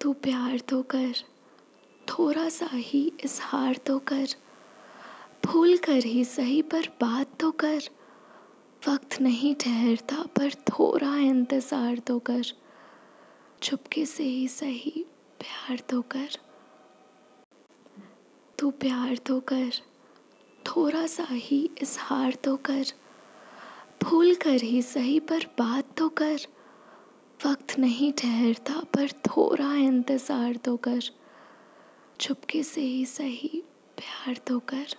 तू प्यार तो कर, थोड़ा सा ही इजहार तो कर। भूल कर ही सही पर बात तो कर। वक्त नहीं ठहरता पर थोड़ा इंतज़ार तो कर। चुपके से ही सही प्यार तो कर। तू प्यार तो कर, थोड़ा सा ही इजहार तो कर। भूल कर ही सही पर बात तो कर। वक्त नहीं ठहरता, पर थोड़ा इंतज़ार तो कर। चुपके से ही सही प्यार तो कर।